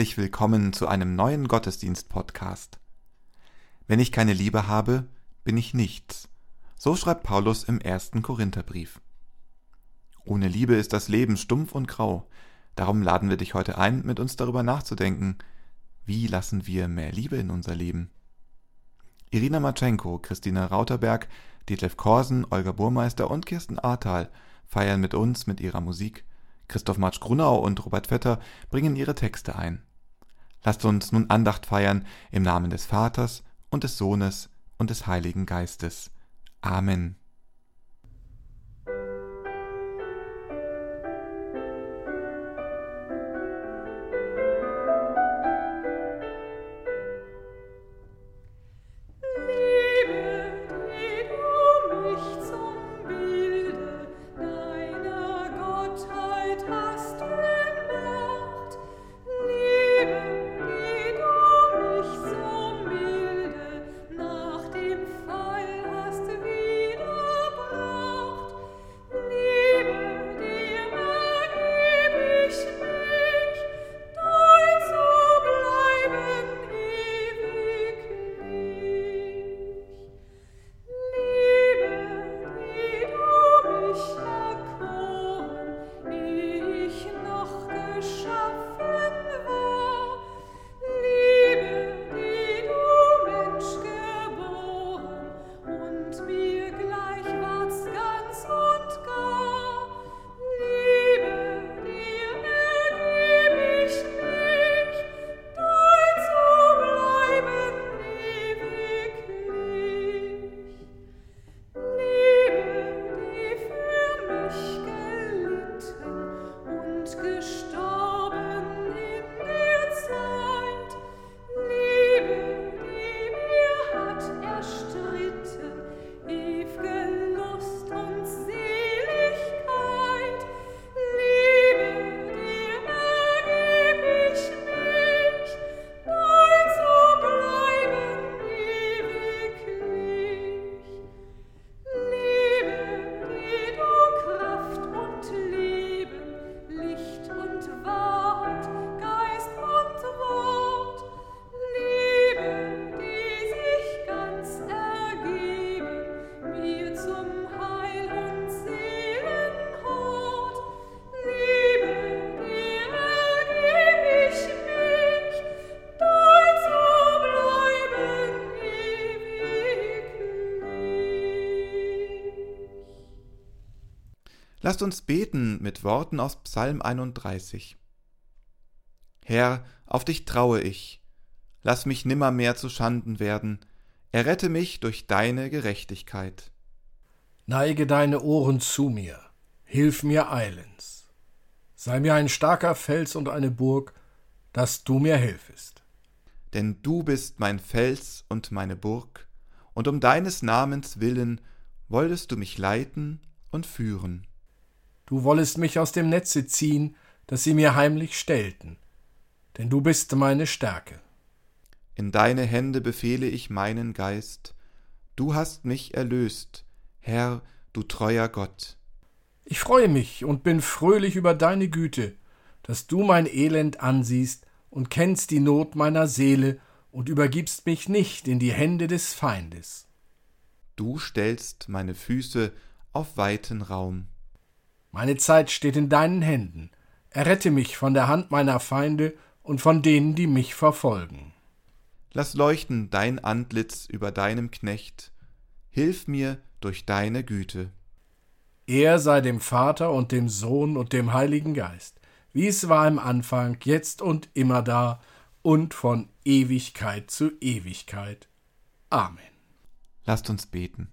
Herzlich willkommen zu einem neuen Gottesdienst-Podcast. Wenn ich keine Liebe habe, bin ich nichts. So schreibt Paulus im ersten Korintherbrief. Ohne Liebe ist das Leben stumpf und grau. Darum laden wir dich heute ein, mit uns darüber nachzudenken, wie lassen wir mehr Liebe in unser Leben? Irina Matschenko, Christina Rauterberg, Detlef Korsen, Olga Burmeister und Kirsten Ahrtal feiern mit uns mit ihrer Musik Christoph Marsch Grunau und Robert Vetter bringen ihre Texte ein. Lasst uns nun Andacht feiern im Namen des Vaters und des Sohnes und des Heiligen Geistes. Amen. Lasst uns beten mit Worten aus Psalm 31. Herr, auf dich traue ich. Lass mich nimmermehr zu Schanden werden. Errette mich durch deine Gerechtigkeit. Neige deine Ohren zu mir. Hilf mir eilends. Sei mir ein starker Fels und eine Burg, dass du mir hilfest. Denn du bist mein Fels und meine Burg, und um deines Namens willen wolltest du mich leiten und führen du wollest mich aus dem Netze ziehen, das sie mir heimlich stellten, denn du bist meine Stärke. In deine Hände befehle ich meinen Geist, du hast mich erlöst, Herr, du treuer Gott. Ich freue mich und bin fröhlich über deine Güte, dass du mein Elend ansiehst und kennst die Not meiner Seele und übergibst mich nicht in die Hände des Feindes. Du stellst meine Füße auf weiten Raum. Meine Zeit steht in deinen Händen. Errette mich von der Hand meiner Feinde und von denen, die mich verfolgen. Lass leuchten dein Antlitz über deinem Knecht. Hilf mir durch deine Güte. Er sei dem Vater und dem Sohn und dem Heiligen Geist, wie es war im Anfang, jetzt und immer da und von Ewigkeit zu Ewigkeit. Amen. Lasst uns beten.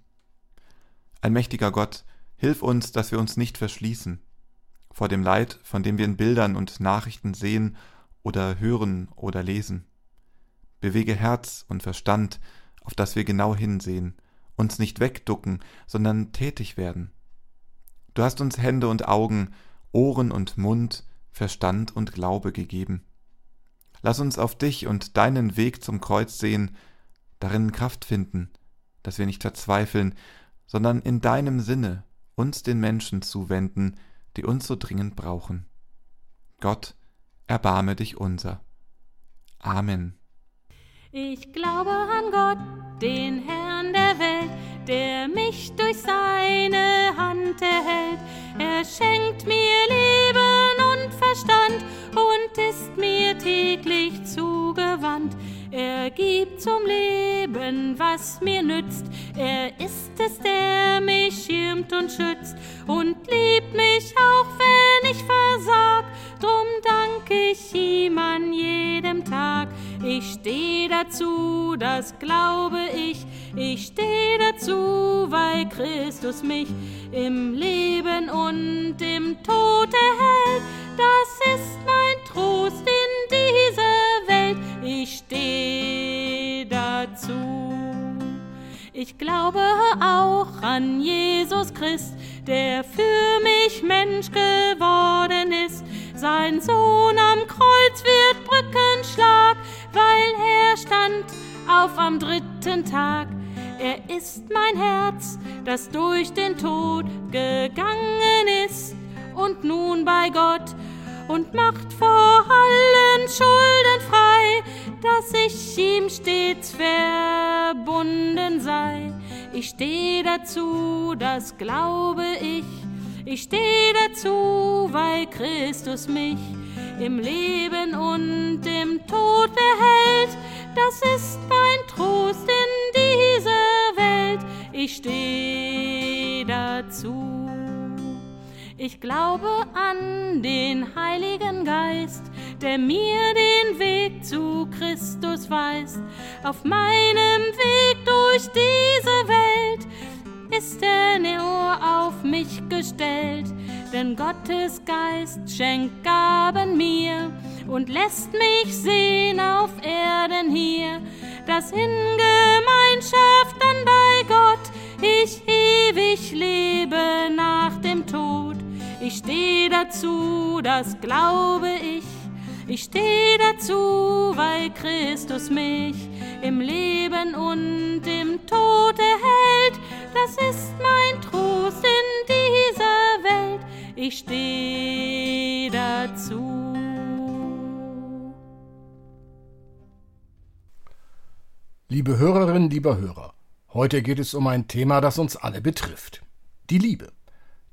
Allmächtiger Gott, Hilf uns, dass wir uns nicht verschließen vor dem Leid, von dem wir in Bildern und Nachrichten sehen oder hören oder lesen. Bewege Herz und Verstand, auf das wir genau hinsehen, uns nicht wegducken, sondern tätig werden. Du hast uns Hände und Augen, Ohren und Mund, Verstand und Glaube gegeben. Lass uns auf dich und deinen Weg zum Kreuz sehen, darin Kraft finden, dass wir nicht verzweifeln, sondern in deinem Sinne uns den Menschen zuwenden, die uns so dringend brauchen. Gott, erbarme dich unser. Amen. Ich glaube an Gott, den Herrn der Welt, der mich durch seine Hand erhält. Er schenkt mir Leben und Verstand und ist mir täglich zugewandt. Er gibt zum Leben, was mir nützt. Er ist es, der mich schirmt und schützt und liebt mich auch, wenn ich versag. Drum dank ich ihm an jedem Tag. Ich steh dazu, das glaube ich. Ich steh dazu, weil Christus mich im Leben und im Tod erhält. Das ist mein Trost in dieser Welt. Ich steh dazu. Ich glaube auch an Jesus Christ, der für mich Mensch geworden ist. Sein Sohn am Kreuz wird Brückenschlag, weil er stand auf am dritten Tag. Er ist mein Herz, das durch den Tod gegangen ist und nun bei Gott und macht vor allen Schulden frei, dass ich ihm stets verbunden sei. Ich steh dazu, das glaube ich. Ich steh dazu, weil Christus mich im Leben und im Tod behält. Das ist mein Trost in dieser Welt. Ich steh dazu. Ich glaube an den Heiligen Geist, der mir den Weg zu Christus weist. Auf meinem Weg durch diese Welt ist er nur auf mich gestellt, denn Gottes Geist schenkt Gaben mir und lässt mich sehen auf Erden hier, dass in Gemeinschaft dann bei Gott ich ewig lebe nach. Ich steh dazu, das glaube ich. Ich steh dazu, weil Christus mich im Leben und im Tod erhält. Das ist mein Trost in dieser Welt. Ich steh dazu. Liebe Hörerinnen, lieber Hörer, heute geht es um ein Thema, das uns alle betrifft. Die Liebe.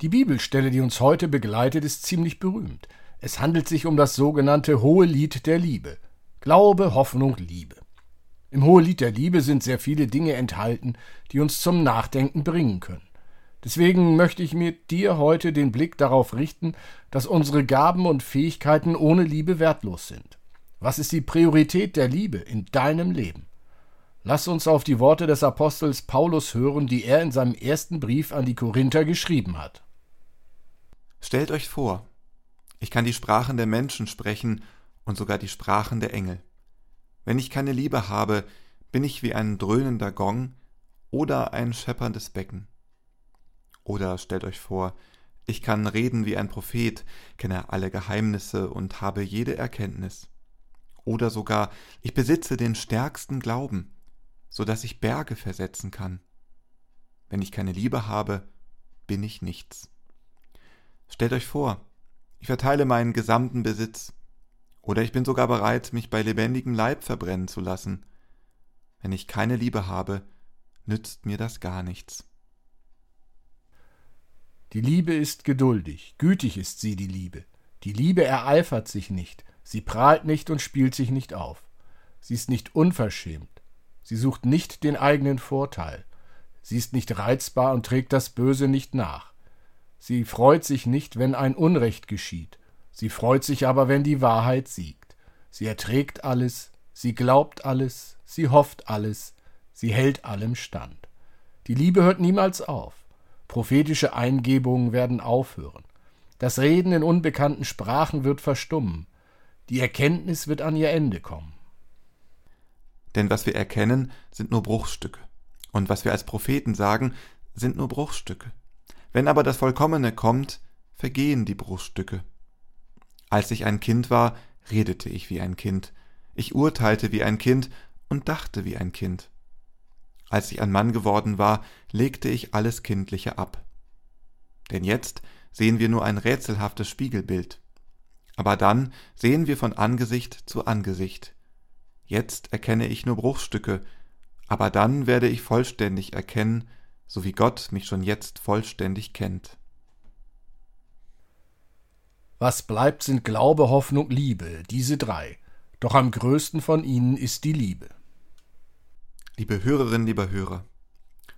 Die Bibelstelle, die uns heute begleitet, ist ziemlich berühmt. Es handelt sich um das sogenannte Hohe Lied der Liebe. Glaube, Hoffnung, Liebe. Im Hohelied der Liebe sind sehr viele Dinge enthalten, die uns zum Nachdenken bringen können. Deswegen möchte ich mit dir heute den Blick darauf richten, dass unsere Gaben und Fähigkeiten ohne Liebe wertlos sind. Was ist die Priorität der Liebe in deinem Leben? Lass uns auf die Worte des Apostels Paulus hören, die er in seinem ersten Brief an die Korinther geschrieben hat. Stellt euch vor, ich kann die Sprachen der Menschen sprechen und sogar die Sprachen der Engel. Wenn ich keine Liebe habe, bin ich wie ein dröhnender Gong oder ein schepperndes Becken. Oder stellt euch vor, ich kann reden wie ein Prophet, kenne alle Geheimnisse und habe jede Erkenntnis. Oder sogar, ich besitze den stärksten Glauben, so dass ich Berge versetzen kann. Wenn ich keine Liebe habe, bin ich nichts. Stellt euch vor, ich verteile meinen gesamten Besitz, oder ich bin sogar bereit, mich bei lebendigem Leib verbrennen zu lassen. Wenn ich keine Liebe habe, nützt mir das gar nichts. Die Liebe ist geduldig, gütig ist sie, die Liebe. Die Liebe ereifert sich nicht, sie prahlt nicht und spielt sich nicht auf. Sie ist nicht unverschämt, sie sucht nicht den eigenen Vorteil. Sie ist nicht reizbar und trägt das Böse nicht nach. Sie freut sich nicht, wenn ein Unrecht geschieht, sie freut sich aber, wenn die Wahrheit siegt. Sie erträgt alles, sie glaubt alles, sie hofft alles, sie hält allem stand. Die Liebe hört niemals auf. Prophetische Eingebungen werden aufhören. Das Reden in unbekannten Sprachen wird verstummen. Die Erkenntnis wird an ihr Ende kommen. Denn was wir erkennen, sind nur Bruchstücke. Und was wir als Propheten sagen, sind nur Bruchstücke. Wenn aber das Vollkommene kommt, vergehen die Bruchstücke. Als ich ein Kind war, redete ich wie ein Kind, ich urteilte wie ein Kind und dachte wie ein Kind. Als ich ein Mann geworden war, legte ich alles Kindliche ab. Denn jetzt sehen wir nur ein rätselhaftes Spiegelbild. Aber dann sehen wir von Angesicht zu Angesicht. Jetzt erkenne ich nur Bruchstücke, aber dann werde ich vollständig erkennen, so wie Gott mich schon jetzt vollständig kennt. Was bleibt, sind Glaube, Hoffnung, Liebe, diese drei. Doch am größten von ihnen ist die Liebe. Liebe Hörerinnen, lieber Hörer,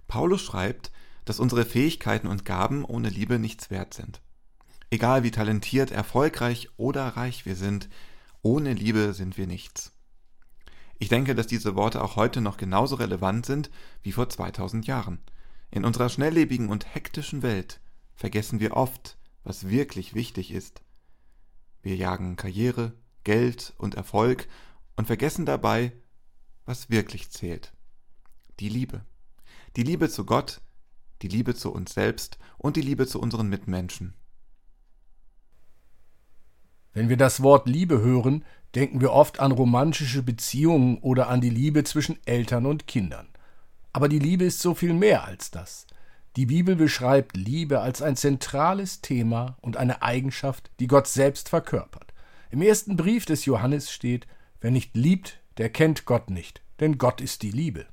Paulus schreibt, dass unsere Fähigkeiten und Gaben ohne Liebe nichts wert sind. Egal wie talentiert, erfolgreich oder reich wir sind, ohne Liebe sind wir nichts. Ich denke, dass diese Worte auch heute noch genauso relevant sind wie vor 2000 Jahren. In unserer schnelllebigen und hektischen Welt vergessen wir oft, was wirklich wichtig ist. Wir jagen Karriere, Geld und Erfolg und vergessen dabei, was wirklich zählt die Liebe. Die Liebe zu Gott, die Liebe zu uns selbst und die Liebe zu unseren Mitmenschen. Wenn wir das Wort Liebe hören, denken wir oft an romantische Beziehungen oder an die Liebe zwischen Eltern und Kindern. Aber die Liebe ist so viel mehr als das. Die Bibel beschreibt Liebe als ein zentrales Thema und eine Eigenschaft, die Gott selbst verkörpert. Im ersten Brief des Johannes steht, wer nicht liebt, der kennt Gott nicht, denn Gott ist die Liebe.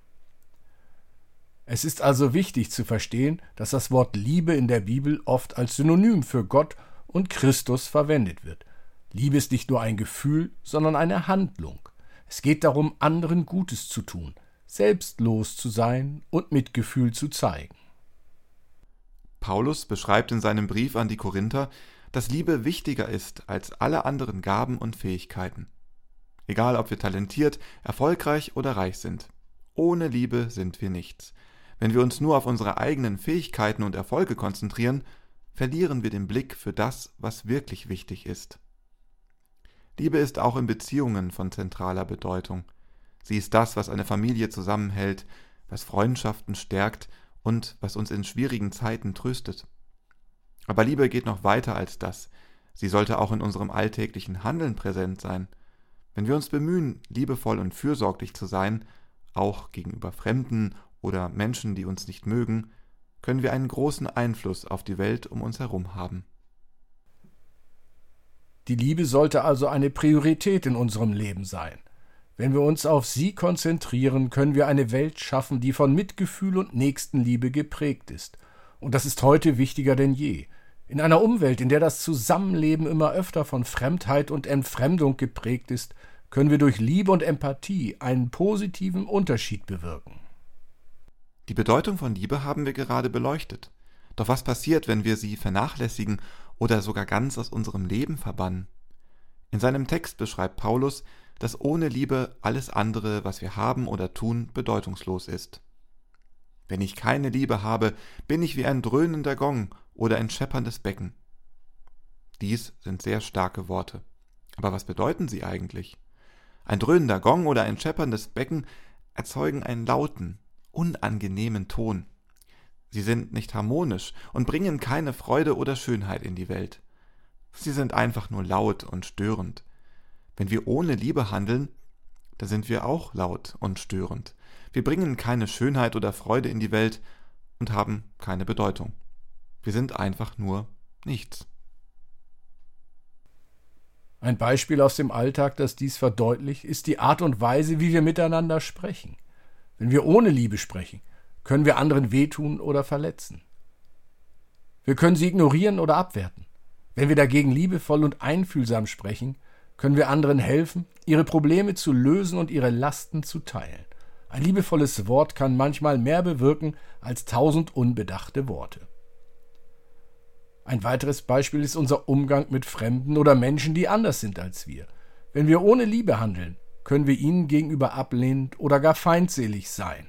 Es ist also wichtig zu verstehen, dass das Wort Liebe in der Bibel oft als Synonym für Gott und Christus verwendet wird. Liebe ist nicht nur ein Gefühl, sondern eine Handlung. Es geht darum, anderen Gutes zu tun, selbstlos zu sein und Mitgefühl zu zeigen. Paulus beschreibt in seinem Brief an die Korinther, dass Liebe wichtiger ist als alle anderen Gaben und Fähigkeiten. Egal ob wir talentiert, erfolgreich oder reich sind. Ohne Liebe sind wir nichts. Wenn wir uns nur auf unsere eigenen Fähigkeiten und Erfolge konzentrieren, verlieren wir den Blick für das, was wirklich wichtig ist. Liebe ist auch in Beziehungen von zentraler Bedeutung. Sie ist das, was eine Familie zusammenhält, was Freundschaften stärkt und was uns in schwierigen Zeiten tröstet. Aber Liebe geht noch weiter als das. Sie sollte auch in unserem alltäglichen Handeln präsent sein. Wenn wir uns bemühen, liebevoll und fürsorglich zu sein, auch gegenüber Fremden oder Menschen, die uns nicht mögen, können wir einen großen Einfluss auf die Welt um uns herum haben. Die Liebe sollte also eine Priorität in unserem Leben sein. Wenn wir uns auf sie konzentrieren, können wir eine Welt schaffen, die von Mitgefühl und Nächstenliebe geprägt ist. Und das ist heute wichtiger denn je. In einer Umwelt, in der das Zusammenleben immer öfter von Fremdheit und Entfremdung geprägt ist, können wir durch Liebe und Empathie einen positiven Unterschied bewirken. Die Bedeutung von Liebe haben wir gerade beleuchtet. Doch was passiert, wenn wir sie vernachlässigen oder sogar ganz aus unserem Leben verbannen? In seinem Text beschreibt Paulus, dass ohne Liebe alles andere, was wir haben oder tun, bedeutungslos ist. Wenn ich keine Liebe habe, bin ich wie ein dröhnender Gong oder ein schepperndes Becken. Dies sind sehr starke Worte. Aber was bedeuten sie eigentlich? Ein dröhnender Gong oder ein schepperndes Becken erzeugen einen lauten, unangenehmen Ton. Sie sind nicht harmonisch und bringen keine Freude oder Schönheit in die Welt. Sie sind einfach nur laut und störend. Wenn wir ohne Liebe handeln, da sind wir auch laut und störend. Wir bringen keine Schönheit oder Freude in die Welt und haben keine Bedeutung. Wir sind einfach nur nichts. Ein Beispiel aus dem Alltag, das dies verdeutlicht, ist die Art und Weise, wie wir miteinander sprechen. Wenn wir ohne Liebe sprechen, können wir anderen wehtun oder verletzen. Wir können sie ignorieren oder abwerten. Wenn wir dagegen liebevoll und einfühlsam sprechen, können wir anderen helfen, ihre Probleme zu lösen und ihre Lasten zu teilen. Ein liebevolles Wort kann manchmal mehr bewirken als tausend unbedachte Worte. Ein weiteres Beispiel ist unser Umgang mit Fremden oder Menschen, die anders sind als wir. Wenn wir ohne Liebe handeln, können wir ihnen gegenüber ablehnend oder gar feindselig sein.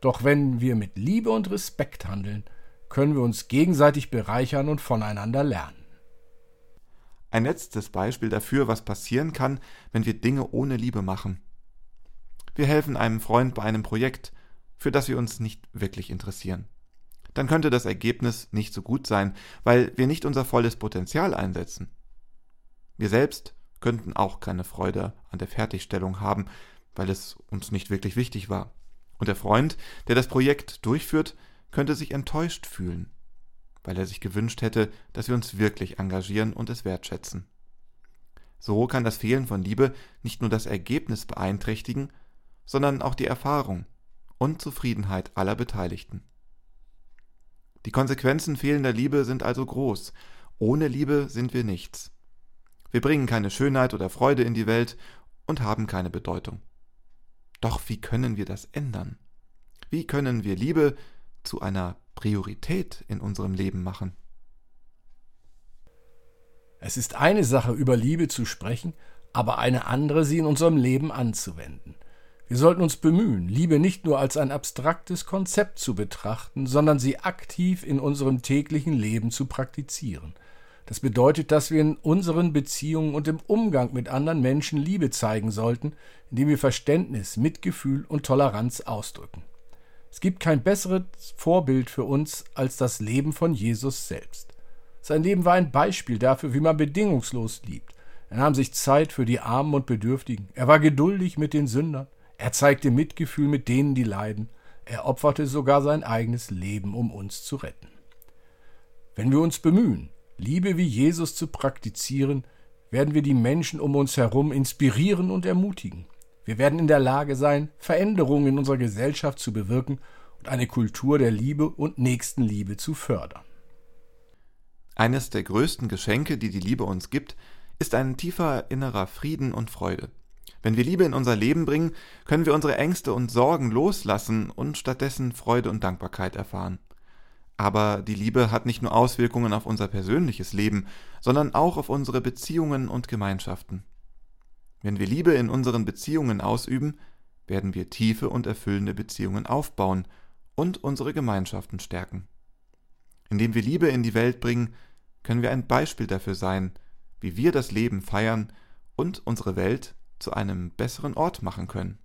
Doch wenn wir mit Liebe und Respekt handeln, können wir uns gegenseitig bereichern und voneinander lernen. Ein letztes Beispiel dafür, was passieren kann, wenn wir Dinge ohne Liebe machen. Wir helfen einem Freund bei einem Projekt, für das wir uns nicht wirklich interessieren. Dann könnte das Ergebnis nicht so gut sein, weil wir nicht unser volles Potenzial einsetzen. Wir selbst könnten auch keine Freude an der Fertigstellung haben, weil es uns nicht wirklich wichtig war. Und der Freund, der das Projekt durchführt, könnte sich enttäuscht fühlen, weil er sich gewünscht hätte, dass wir uns wirklich engagieren und es wertschätzen. So kann das Fehlen von Liebe nicht nur das Ergebnis beeinträchtigen, sondern auch die Erfahrung und Zufriedenheit aller Beteiligten. Die Konsequenzen fehlender Liebe sind also groß. Ohne Liebe sind wir nichts. Wir bringen keine Schönheit oder Freude in die Welt und haben keine Bedeutung. Doch wie können wir das ändern? Wie können wir Liebe zu einer Priorität in unserem Leben machen? Es ist eine Sache, über Liebe zu sprechen, aber eine andere, sie in unserem Leben anzuwenden. Wir sollten uns bemühen, Liebe nicht nur als ein abstraktes Konzept zu betrachten, sondern sie aktiv in unserem täglichen Leben zu praktizieren. Das bedeutet, dass wir in unseren Beziehungen und im Umgang mit anderen Menschen Liebe zeigen sollten, indem wir Verständnis, Mitgefühl und Toleranz ausdrücken. Es gibt kein besseres Vorbild für uns als das Leben von Jesus selbst. Sein Leben war ein Beispiel dafür, wie man bedingungslos liebt. Er nahm sich Zeit für die Armen und Bedürftigen. Er war geduldig mit den Sündern. Er zeigte Mitgefühl mit denen, die leiden. Er opferte sogar sein eigenes Leben, um uns zu retten. Wenn wir uns bemühen, Liebe wie Jesus zu praktizieren, werden wir die Menschen um uns herum inspirieren und ermutigen. Wir werden in der Lage sein, Veränderungen in unserer Gesellschaft zu bewirken und eine Kultur der Liebe und Nächstenliebe zu fördern. Eines der größten Geschenke, die die Liebe uns gibt, ist ein tiefer innerer Frieden und Freude. Wenn wir Liebe in unser Leben bringen, können wir unsere Ängste und Sorgen loslassen und stattdessen Freude und Dankbarkeit erfahren. Aber die Liebe hat nicht nur Auswirkungen auf unser persönliches Leben, sondern auch auf unsere Beziehungen und Gemeinschaften. Wenn wir Liebe in unseren Beziehungen ausüben, werden wir tiefe und erfüllende Beziehungen aufbauen und unsere Gemeinschaften stärken. Indem wir Liebe in die Welt bringen, können wir ein Beispiel dafür sein, wie wir das Leben feiern und unsere Welt zu einem besseren Ort machen können.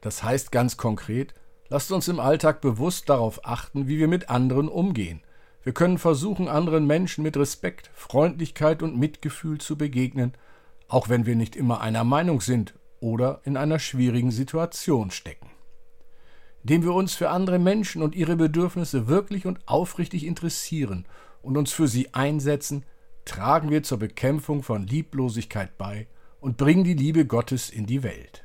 Das heißt ganz konkret, lasst uns im Alltag bewusst darauf achten, wie wir mit anderen umgehen. Wir können versuchen, anderen Menschen mit Respekt, Freundlichkeit und Mitgefühl zu begegnen, auch wenn wir nicht immer einer Meinung sind oder in einer schwierigen Situation stecken. Indem wir uns für andere Menschen und ihre Bedürfnisse wirklich und aufrichtig interessieren und uns für sie einsetzen, tragen wir zur Bekämpfung von Lieblosigkeit bei und bringen die Liebe Gottes in die Welt.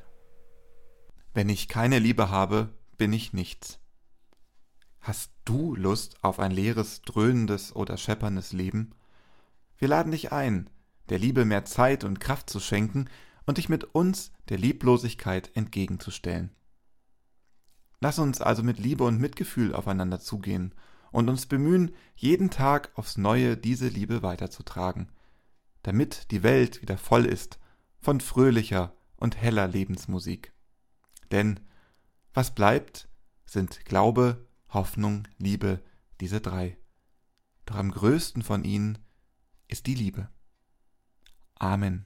Wenn ich keine Liebe habe, bin ich nichts. Hast du Lust auf ein leeres, dröhnendes oder schepperndes Leben? Wir laden dich ein, der Liebe mehr Zeit und Kraft zu schenken und dich mit uns der Lieblosigkeit entgegenzustellen. Lass uns also mit Liebe und Mitgefühl aufeinander zugehen und uns bemühen, jeden Tag aufs Neue diese Liebe weiterzutragen, damit die Welt wieder voll ist von fröhlicher und heller Lebensmusik. Denn was bleibt, sind Glaube, Hoffnung, Liebe, diese drei. Doch am größten von ihnen ist die Liebe. Amen.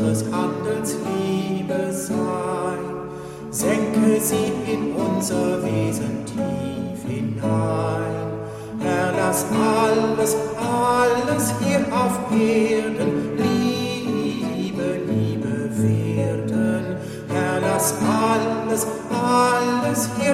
unseres Handelns Liebe sein. Senke sie in unser Wesen tief hinein. Herr, lass alles, alles hier auf Erden Liebe, Liebe werden. Herr, lass alles, alles hier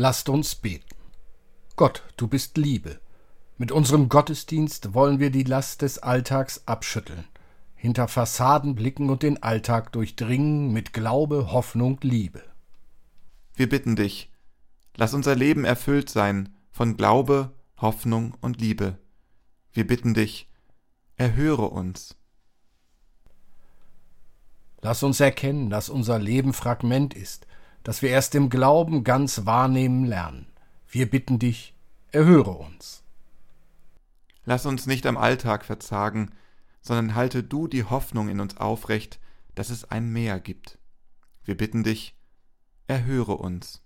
Lasst uns beten. Gott, du bist Liebe. Mit unserem Gottesdienst wollen wir die Last des Alltags abschütteln, hinter Fassaden blicken und den Alltag durchdringen mit Glaube, Hoffnung, Liebe. Wir bitten dich, lass unser Leben erfüllt sein von Glaube, Hoffnung und Liebe. Wir bitten dich, erhöre uns. Lass uns erkennen, dass unser Leben Fragment ist, dass wir erst im Glauben ganz wahrnehmen lernen. Wir bitten dich, erhöre uns. Lass uns nicht am Alltag verzagen, sondern halte du die Hoffnung in uns aufrecht, dass es ein Meer gibt. Wir bitten dich, erhöre uns.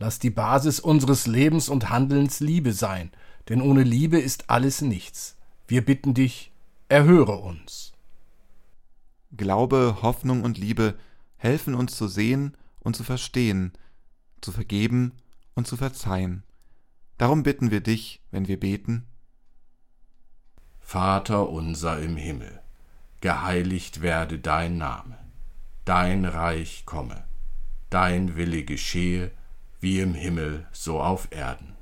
Lass die Basis unseres Lebens und Handelns Liebe sein, denn ohne Liebe ist alles nichts. Wir bitten dich, erhöre uns. Glaube, Hoffnung und Liebe helfen uns zu sehen und zu verstehen, zu vergeben und zu verzeihen. Darum bitten wir dich, wenn wir beten. Vater unser im Himmel, geheiligt werde dein Name, dein Reich komme, dein Wille geschehe, wie im Himmel so auf Erden.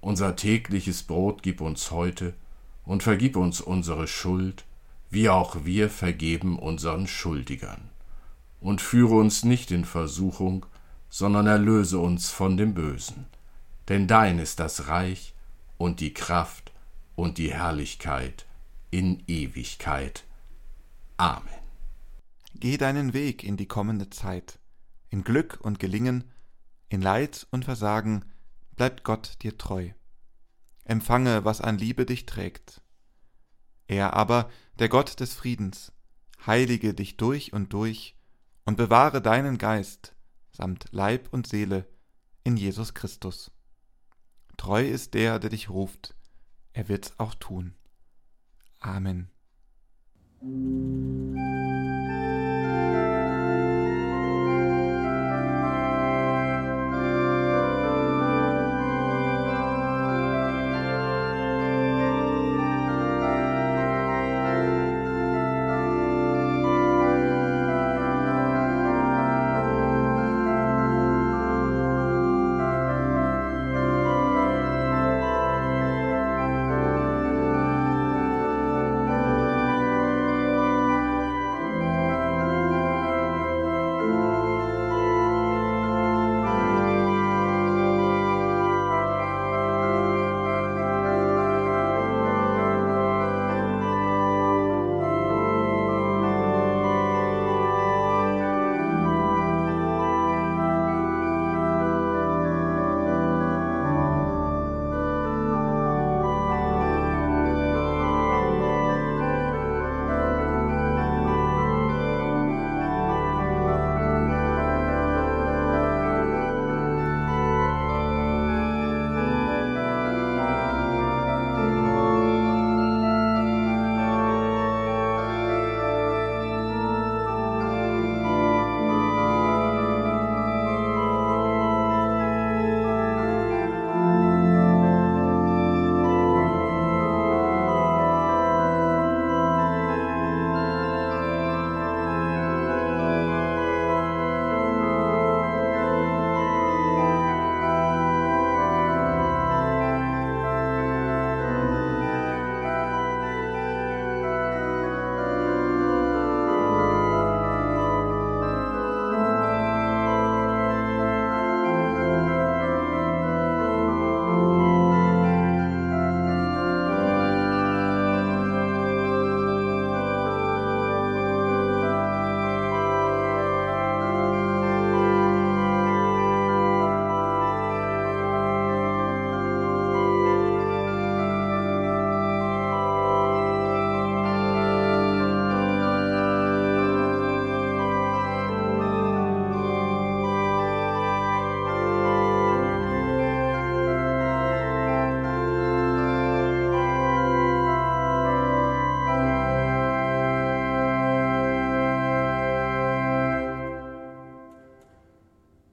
Unser tägliches Brot gib uns heute und vergib uns unsere Schuld, wie auch wir vergeben unseren Schuldigern. Und führe uns nicht in Versuchung, sondern erlöse uns von dem Bösen. Denn dein ist das Reich und die Kraft und die Herrlichkeit in Ewigkeit. Amen. Geh deinen Weg in die kommende Zeit. In Glück und Gelingen in Leid und Versagen bleibt Gott dir treu. Empfange, was an Liebe dich trägt. Er aber, der Gott des Friedens, heilige dich durch und durch und bewahre deinen Geist samt Leib und Seele in Jesus Christus. Treu ist der, der dich ruft, er wird's auch tun. Amen.